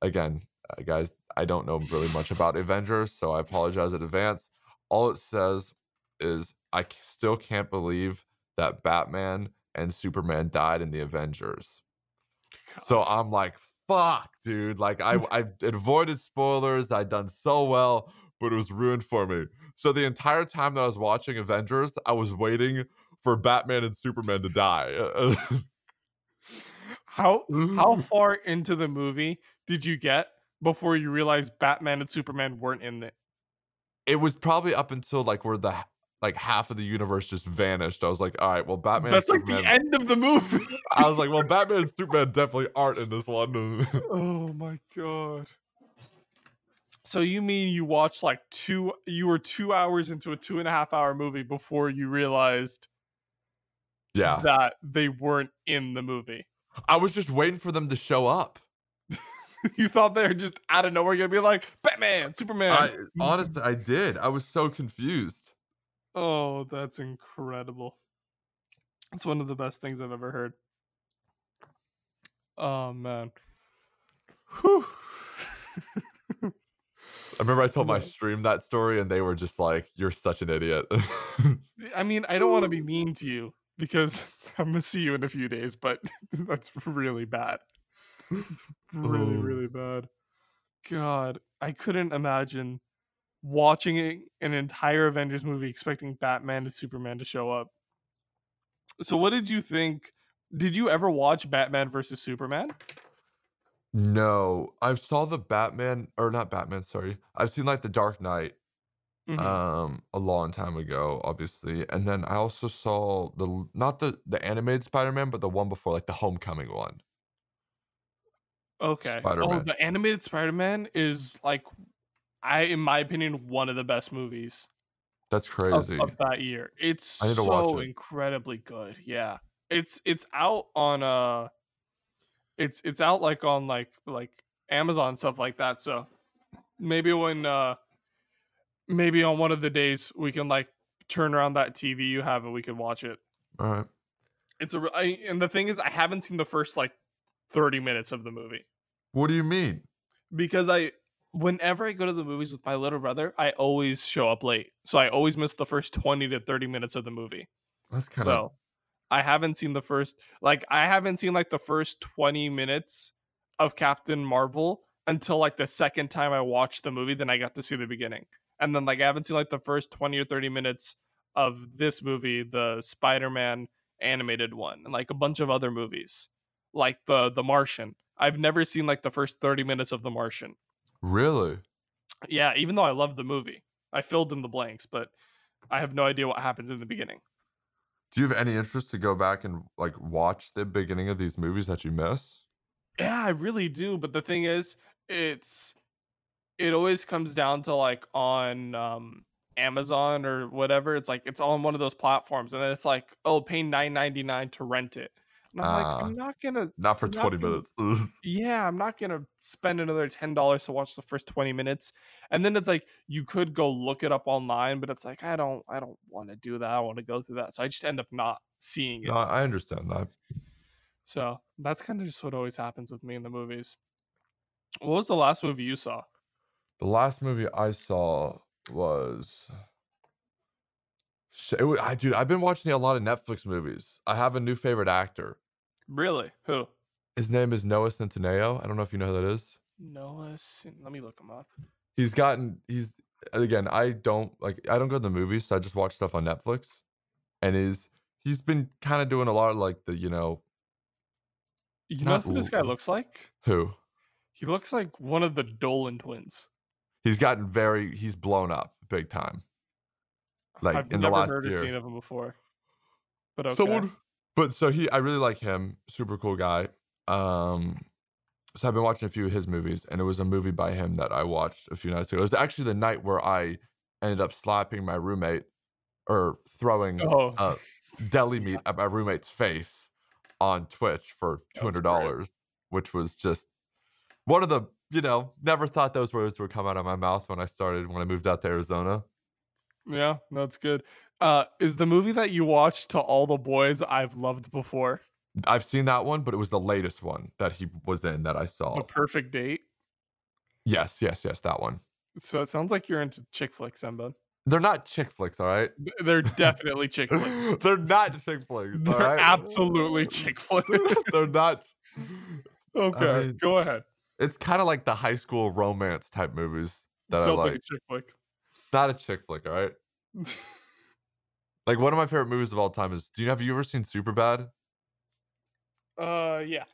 again, uh, guys, I don't know really much about Avengers, so I apologize in advance. All it says is I still can't believe that Batman and Superman died in the Avengers. So I'm like, fuck, dude. Like [laughs] I I avoided spoilers. I'd done so well, but it was ruined for me. So the entire time that I was watching Avengers, I was waiting for Batman and Superman to die. [laughs] how how far into the movie did you get before you realized Batman and Superman weren't in it? it was probably up until like where the like half of the universe just vanished. I was like, all right, well, Batman. That's and like the end of the movie. [laughs] I was like, well, Batman and Superman definitely aren't in this one. [laughs] oh my god. So you mean you watched like two? You were two hours into a two and a half hour movie before you realized yeah, that they weren't in the movie. I was just waiting for them to show up. [laughs] you thought they were just out of nowhere gonna be like Batman, Superman. I honestly, I did. I was so confused. oh, that's incredible. It's one of the best things I've ever heard. Oh man. Whew. [laughs] I remember I told my stream that story, and they were just like, "You're such an idiot." I mean, I don't want to be [laughs] mean to you because [laughs] I'm gonna see you in a few days, but [laughs] that's really bad. really, really bad. God, I couldn't imagine watching an entire Avengers movie expecting Batman and Superman to show up. So, what did you think? Did you ever watch Batman versus Superman? No, I saw the Batman, or not Batman. Sorry, I've seen like the Dark Knight, Mhm. um, a long time ago, obviously, and then I also saw the not the the animated Spider-Man, but the one before, like the Homecoming one. okay. Oh, Spider-Man. the animated Spider-Man is like, I, in my opinion, one of the best movies That's crazy. of that year. It's I need to so it. incredibly good. Yeah. It's it's out on uh it's it's out like on like like Amazon stuff like that. So maybe when uh maybe on one of the days we can like turn around that TV you have and we can watch it. All right. It's a and the thing is I haven't seen the first like 30 minutes of the movie What do you mean? because I whenever I go to the movies with my little brother, I always show up late. So I always miss the first 20 to 30 minutes of the movie. That's kind of So I haven't seen the first like I haven't seen like the first 20 minutes of Captain Marvel until like the second time I watched the movie, then I got to see the beginning. And then like I haven't seen like the first 20 or 30 minutes of this movie, the Spider-Man animated one, and like a bunch of other movies. Like the The Martian. I've never seen like the first 30 minutes of The Martian. really. Yeah, even though I love the movie. I filled in the blanks, but I have no idea what happens in the beginning. Do you have any interest to go back and like watch the beginning of these movies that you miss? Yeah, I really do. But the thing is, it's it always comes down to like on um Amazon or whatever. It's like it's on one of those platforms, and then it's like, oh, pay nine ninety nine to rent it. And I'm like, Ah. I'm not gonna. Not for I'm not 20 gonna- minutes. Yeah, I'm not gonna spend another ten dollars to watch the first twenty minutes. And then it's like you could go look it up online, but it's like I don't, I don't want to do that. I want to go through that, so I just end up not seeing it. no, I understand that. So that's kind of just what always happens with me in the movies. What was the last movie you saw? The last movie I saw was. Sh- it wa- I, dude, I've been watching a lot of Netflix movies. I have a new favorite actor. Really? Who? His name is Noah Centineo. I don't know if you know who that is. Noah, let me look him up. He's gotten he's again. I don't like. I don't go to the movies, so I just watch stuff on Netflix. And is he's been kind of doing a lot of like the you know. You know who this guy looks like? Who? He looks like one of the Dolan twins. He's gotten very. He's blown up big time. Like I've in the last heard year. seen of him before. But okay. Someone, but so he, I really like him. Super cool guy. Um, so I've been watching a few of his movies, and it was a movie by him that I watched a few nights ago. It was actually the night where I ended up slapping my roommate or throwing oh. uh, deli meat [laughs] at my roommate's face on Twitch for two hundred dollars, which was just one of the you know never thought those words would come out of my mouth when I started when I moved out to Arizona. Yeah, that's good. Uh, is the movie that you watched to all the boys I've loved before? I've seen that one, but it was the latest one that he was in that I saw. The Perfect Date. Yes, yes, yes, that one. So it sounds like you're into chick flicks, Emma. They're not chick flicks, all right. They're definitely chick flicks. [laughs] They're not chick flicks. They're right? absolutely chick [laughs] flicks. They're not. [laughs] Okay, I mean, go ahead. It's kind of like the high school romance type movies that Sounds I like. like a chick flick. Not a chick flick, all right. like one of my favorite movies of all time is. Do you have you ever seen Superbad? Uh, yeah.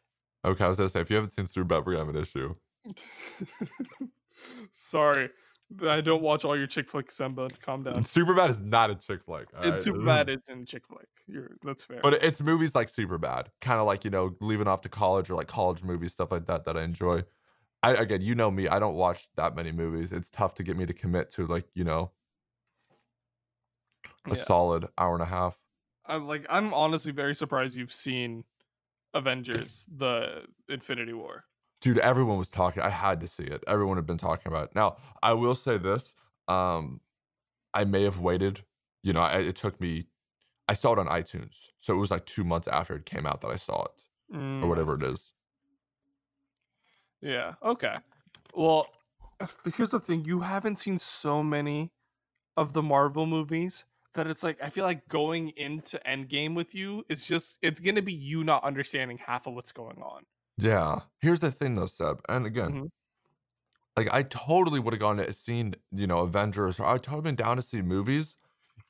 Okay, I was gonna say if you haven't seen Superbad, we're gonna have an issue. [laughs] Sorry, I don't watch all your chick flicks, Emma. Calm down. Superbad is not a chick flick. And right? Superbad is in chick flick. You're that's fair. But it's movies like Superbad, kind of like you know, leaving off to college or like college movies, stuff like that that I enjoy. I again, you know me, I don't watch that many movies. It's tough to get me to commit to like you know a yeah. solid hour and a half. I like. I'm honestly very surprised you've seen Avengers: The Infinity War. Dude, everyone was talking. I had to see it. Everyone had been talking about it. Now, I will say this: um, I may have waited. You know, I, it took me. I saw it on iTunes, so it was like two months after it came out that I saw it, mm, or whatever it is. Yeah. Okay. Well, here's the thing: you haven't seen so many of the Marvel movies that it's like I feel like going into Endgame with you is just it's gonna be you not understanding half of what's going on. Yeah. Here's the thing though, Seb. And again, mm-hmm. like I totally would have gone to seen, you know, Avengers or I totally been down to see movies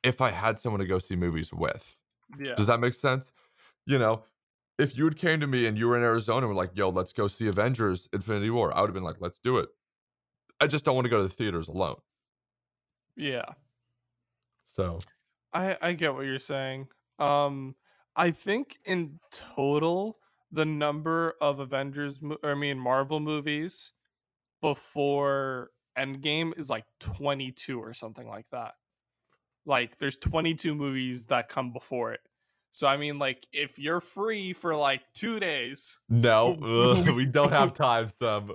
if I had someone to go see movies with. Yeah. Does that make sense? You know, if you had came to me and you were in Arizona and were like, yo, let's go see Avengers Infinity War, I would have been like, let's do it. I just don't want to go to the theaters alone. Yeah. So I I get what you're saying. Um, I think in total the number of Avengers, I mean Marvel movies before Endgame is like 22 or something like that. Like there's 22 movies that come before it. So I mean, like, if you're free for like two days, no, [laughs] ugh, we don't have time, Sub.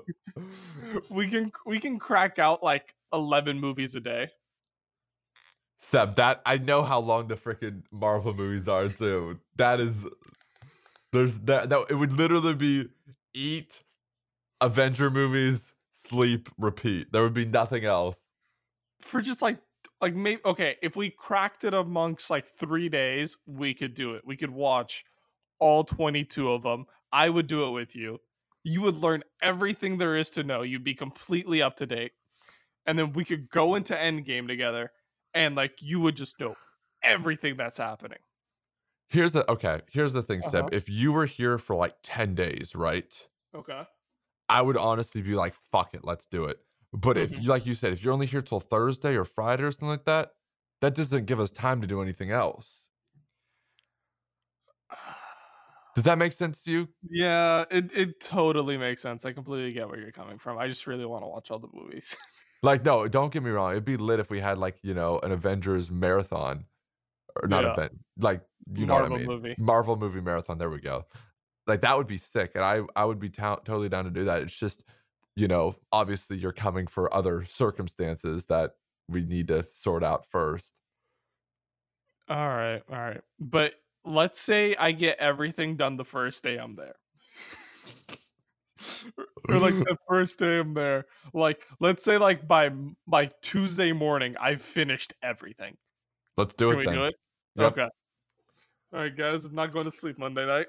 [laughs] we can we can crack out like 11 movies a day. Seb, that I know how long the freaking Marvel movies are too. That is there's that that it would literally be eat Avenger movies, sleep, repeat. There would be nothing else. For just like like maybe okay, if we cracked it amongst like 3 days, we could do it. We could watch all 22 of them. I would do it with you. You would learn everything there is to know. You'd be completely up to date. And then we could go into Endgame together and like you would just know everything that's happening. Here's the okay. Here's the thing, uh-huh. Seb. If you were here for like ten days, right? Okay. I would honestly be like, "Fuck it, let's do it." But mm-hmm. if you, like you said, if you're only here till Thursday or Friday or something like that, that doesn't give us time to do anything else. Does that make sense to you? Yeah, it, it totally makes sense. I completely get where you're coming from. I just really want to watch all the movies. Like, no, don't get me wrong. It'd be lit if we had like you know an Avengers marathon, or not yeah. event, like you know Marvel what I mean. Movie. Marvel movie marathon. There we go. Like that would be sick, and I I would be ta- totally down to do that. It's just you know obviously you're coming for other circumstances that we need to sort out first. All right, all right, but let's say I get everything done the first day I'm there. [laughs] or like the first day I'm there. Like, let's say like by by Tuesday morning, I've finished everything. Let's do Can it. We then. do it. Yep. Okay. All right, guys. I'm not going to sleep Monday night.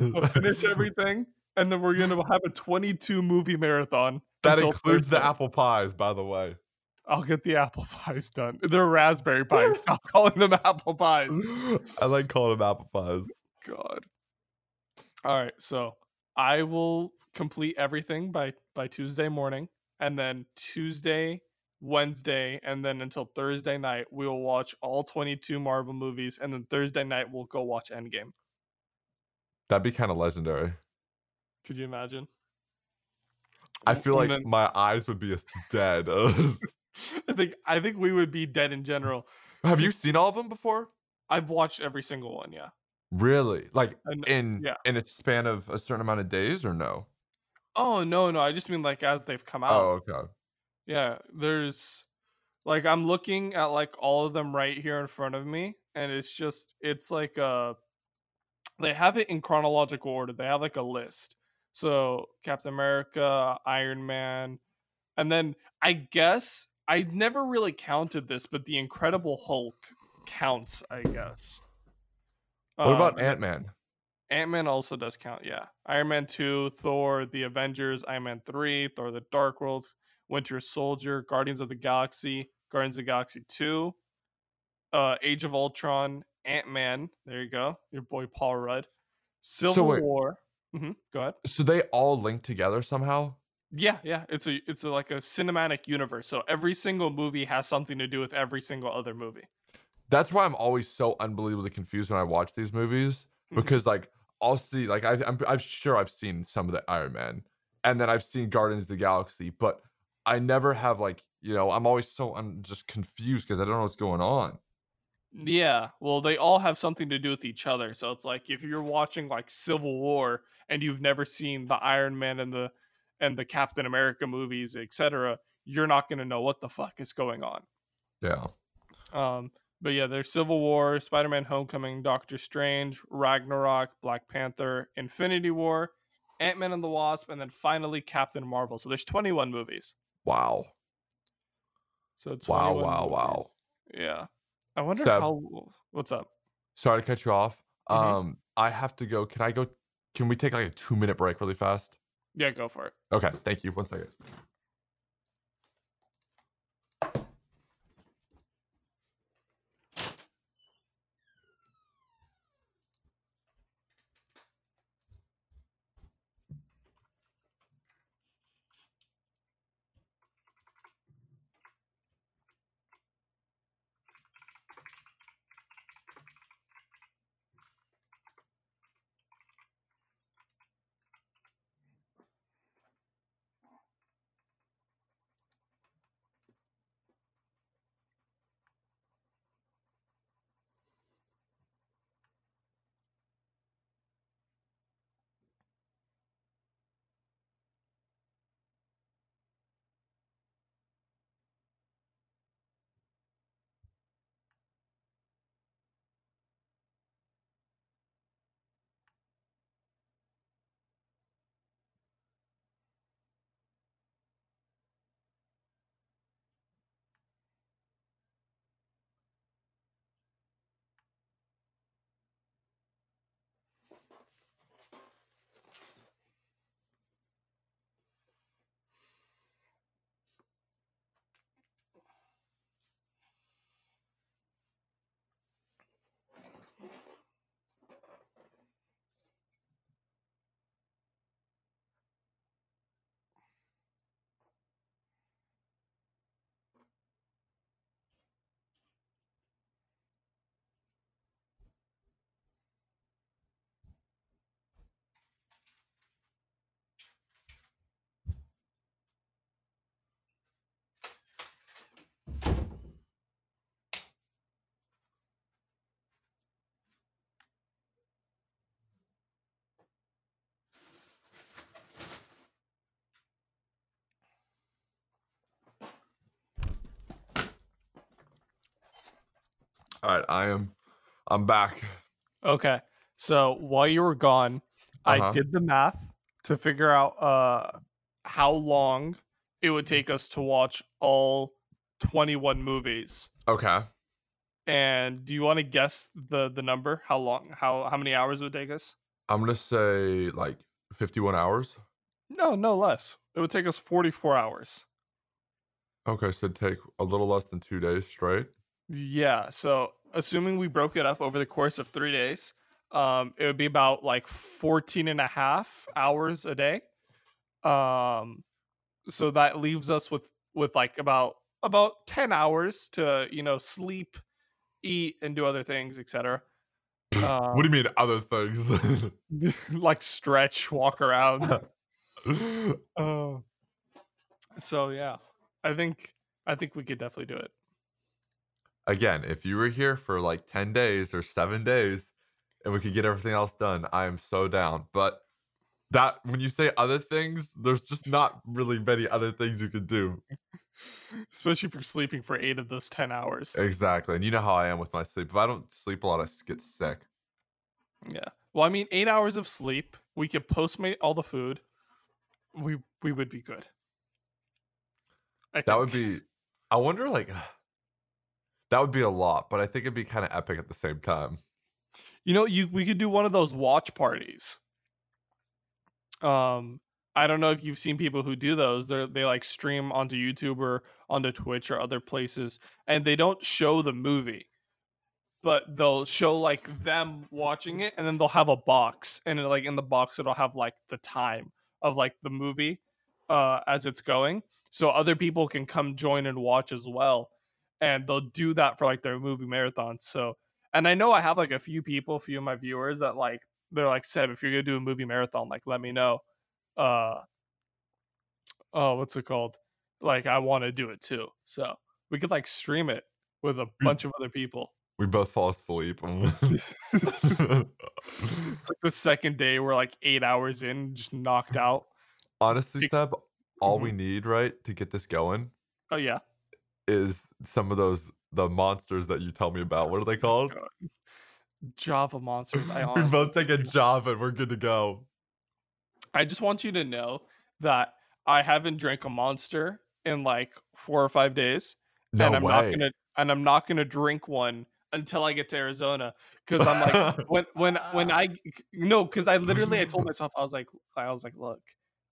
[laughs] we'll finish everything, and then we're gonna [laughs] have a 22 movie marathon. That includes Thursday. the apple pies, by the way. I'll get the apple pies done. They're raspberry pies. [laughs] Stop calling them apple pies. I like calling them apple pies. God. All right, so I will complete everything by by Tuesday morning, and then Tuesday, Wednesday, and then until Thursday night, we will watch all 22 Marvel movies, and then Thursday night we'll go watch Endgame. That'd be kind of legendary. Could you imagine? I feel like then, my eyes would be dead. [laughs] I think I think we would be dead in general. Have you seen all of them before? I've watched every single one. Yeah. Really? Like and, in yeah. in a span of a certain amount of days, or no? Oh no, no. I just mean like as they've come out. Oh, okay. Yeah, there's like I'm looking at like all of them right here in front of me, and it's just it's like uh they have it in chronological order. They have like a list. So Captain America, Iron Man, and then I guess I never really counted this, but the Incredible Hulk counts, I guess. What about um, Ant Man? Ant Man also does count, yeah. Iron Man 2, Thor, The Avengers, Iron Man 3, Thor the Dark World, Winter Soldier, Guardians of the Galaxy, Guardians of the Galaxy 2, uh, Age of Ultron, Ant Man, there you go, your boy Paul Rudd, Civil so War. Mm-hmm, go ahead. So they all link together somehow? Yeah, yeah. It's a it's a, like a cinematic universe. So every single movie has something to do with every single other movie. That's why I'm always so unbelievably confused when I watch these movies mm-hmm. because mm-hmm. like I'll see like I, I'm I'm sure I've seen some of the Iron Man and then I've seen Guardians of the Galaxy, but I never have like you know I'm always so I'm just confused because I don't know what's going on. Yeah, well, they all have something to do with each other. So it's like if you're watching like Civil War and you've never seen the Iron Man and the and the Captain America movies, etc., you're not going to know what the fuck is going on. Yeah. Um, but yeah, there's Civil War, Spider Man Homecoming, Doctor Strange, Ragnarok, Black Panther, Infinity War, Ant Man and the Wasp, and then finally Captain Marvel. So there's 21 movies. Wow. So it's wow, wow, movies. wow. Yeah. I wonder how. What's up? Sorry to cut you off. Mm-hmm. Um, I have to go. Can I go? Can we take like a two minute break really fast? Yeah, go for it. Okay, thank you. One second. All right, I am. I'm back. Okay. So while you were gone, uh-huh. I did the math to figure out uh how long it would take us to watch all 21 movies. Okay. And do you want to guess the the number? How long? How how many hours would take us? I'm gonna say like 51 hours. No, no less. It would take us 44 hours. Okay, so take a little less than 2 days straight? Yeah, so assuming we broke it up over the course of 3 days, um, it would be about like 14 and a half hours a day. Um, so that leaves us with with like about about 10 hours to, you know, sleep, eat, and do other things, etc. [laughs] What do you Um, mean other things? [laughs] [laughs] like stretch, walk around. Uh, so yeah, I think I think we could definitely do it. Again, if you were here for like 10 days or 7 days and we could get everything else done, I am so down. But that when you say other things, there's just not really many other things you could do. [laughs] Especially if you're sleeping for eight of those 10 hours. Exactly. And you know how I am with my sleep. If I don't sleep a lot, I get sick. Yeah. Well, I mean, eight hours of sleep. We could postmate all the food. We we would be good. I That would be I wonder like that would be a lot, but I think it'd be kind of epic at the same time. You know, you we could do one of those watch parties. Um, I don't know if you've seen people who do those. They they like stream onto YouTube or onto Twitch or other places, and they don't show the movie, but they'll show like them watching it, and then they'll have a box, and like in the box it'll have like the time of like the movie, uh, as it's going, so other people can come join and watch as well, and they'll do that for like their movie marathons. So, and I know I have like a few people, a few of my viewers that like they're like, Seb, if you're gonna do a movie marathon, like let me know. Uh, oh, what's it called? Like I want to do it too. So we could like stream it with a bunch of other people. we both fall asleep. [laughs] It's like the second day we're like eight hours in, just knocked out. Honestly, Seb, all we need, right, to get this going Oh yeah. Is some of those the monsters that you tell me about. What are they oh called? Java monsters. I [laughs] we both take a Java and we're good to go. I just want you to know that I haven't drank a monster in like four or five days. No and I'm not gonna and I'm not gonna drink one until I get to Arizona. Cause I'm like [laughs] when when when I [laughs] no, because I literally I told myself I was like I was like, look,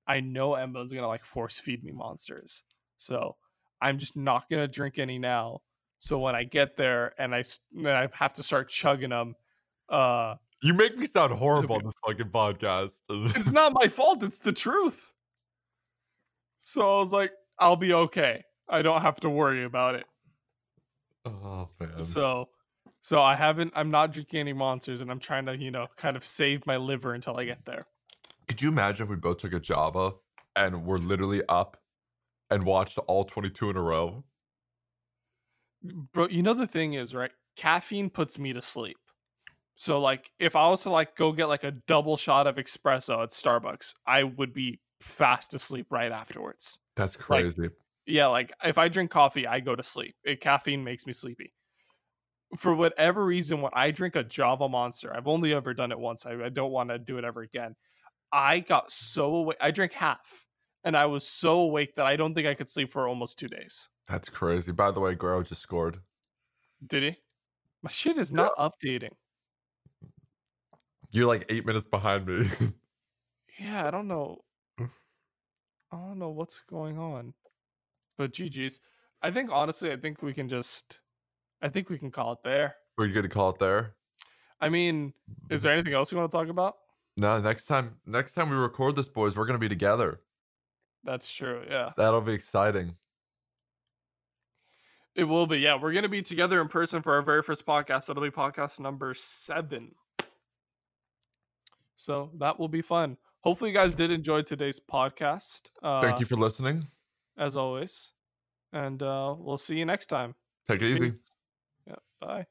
I know Emma's gonna like force feed me monsters. So I'm just not gonna drink any now. So when I get there and I then I have to start chugging them, uh you make me sound horrible on this fucking podcast. it's not my fault, it's the truth. So I was like, I'll be okay. I don't have to worry about it. oh man. So so I haven't I'm not drinking any monsters and I'm trying to, you know, kind of save my liver until I get there. Could you imagine if we both took a Java and we're literally up and watched all 22 in a row? Mm, bro, you know the thing is, right? Caffeine puts me to sleep. So like if I was to like go get like a double shot of espresso at Starbucks, I would be fast asleep right afterwards. That's Like, crazy. Yeah, like if I drink coffee, I go to sleep. It, caffeine makes me sleepy. For whatever reason, when I drink a Java Monster, I've only ever done it once. I, I don't want to do it ever again. I got so awake. I drank half, and I was so awake that I don't think I could sleep for almost two days. That's crazy. By the way, Guerrero just scored. Did he? My shit is not updating. You're like eight minutes behind me. [laughs] Yeah, I don't know. I don't know what's going on. But GG's. I think honestly, I think we can just. I think we can call it there. We're gonna call it there. I mean, is there anything else you want to talk about? No, next time next time we record this, boys, we're gonna be together. That's true. Yeah, That'll be exciting. it will be. Yeah, we're gonna be together in person for our very first podcast. That'll be podcast number seven. So that will be fun. Hopefully, you guys did enjoy today's podcast. Uh, Thank you for listening. as always, and uh, we'll see you next time. Take it easy. Peace. Yeah. Bye.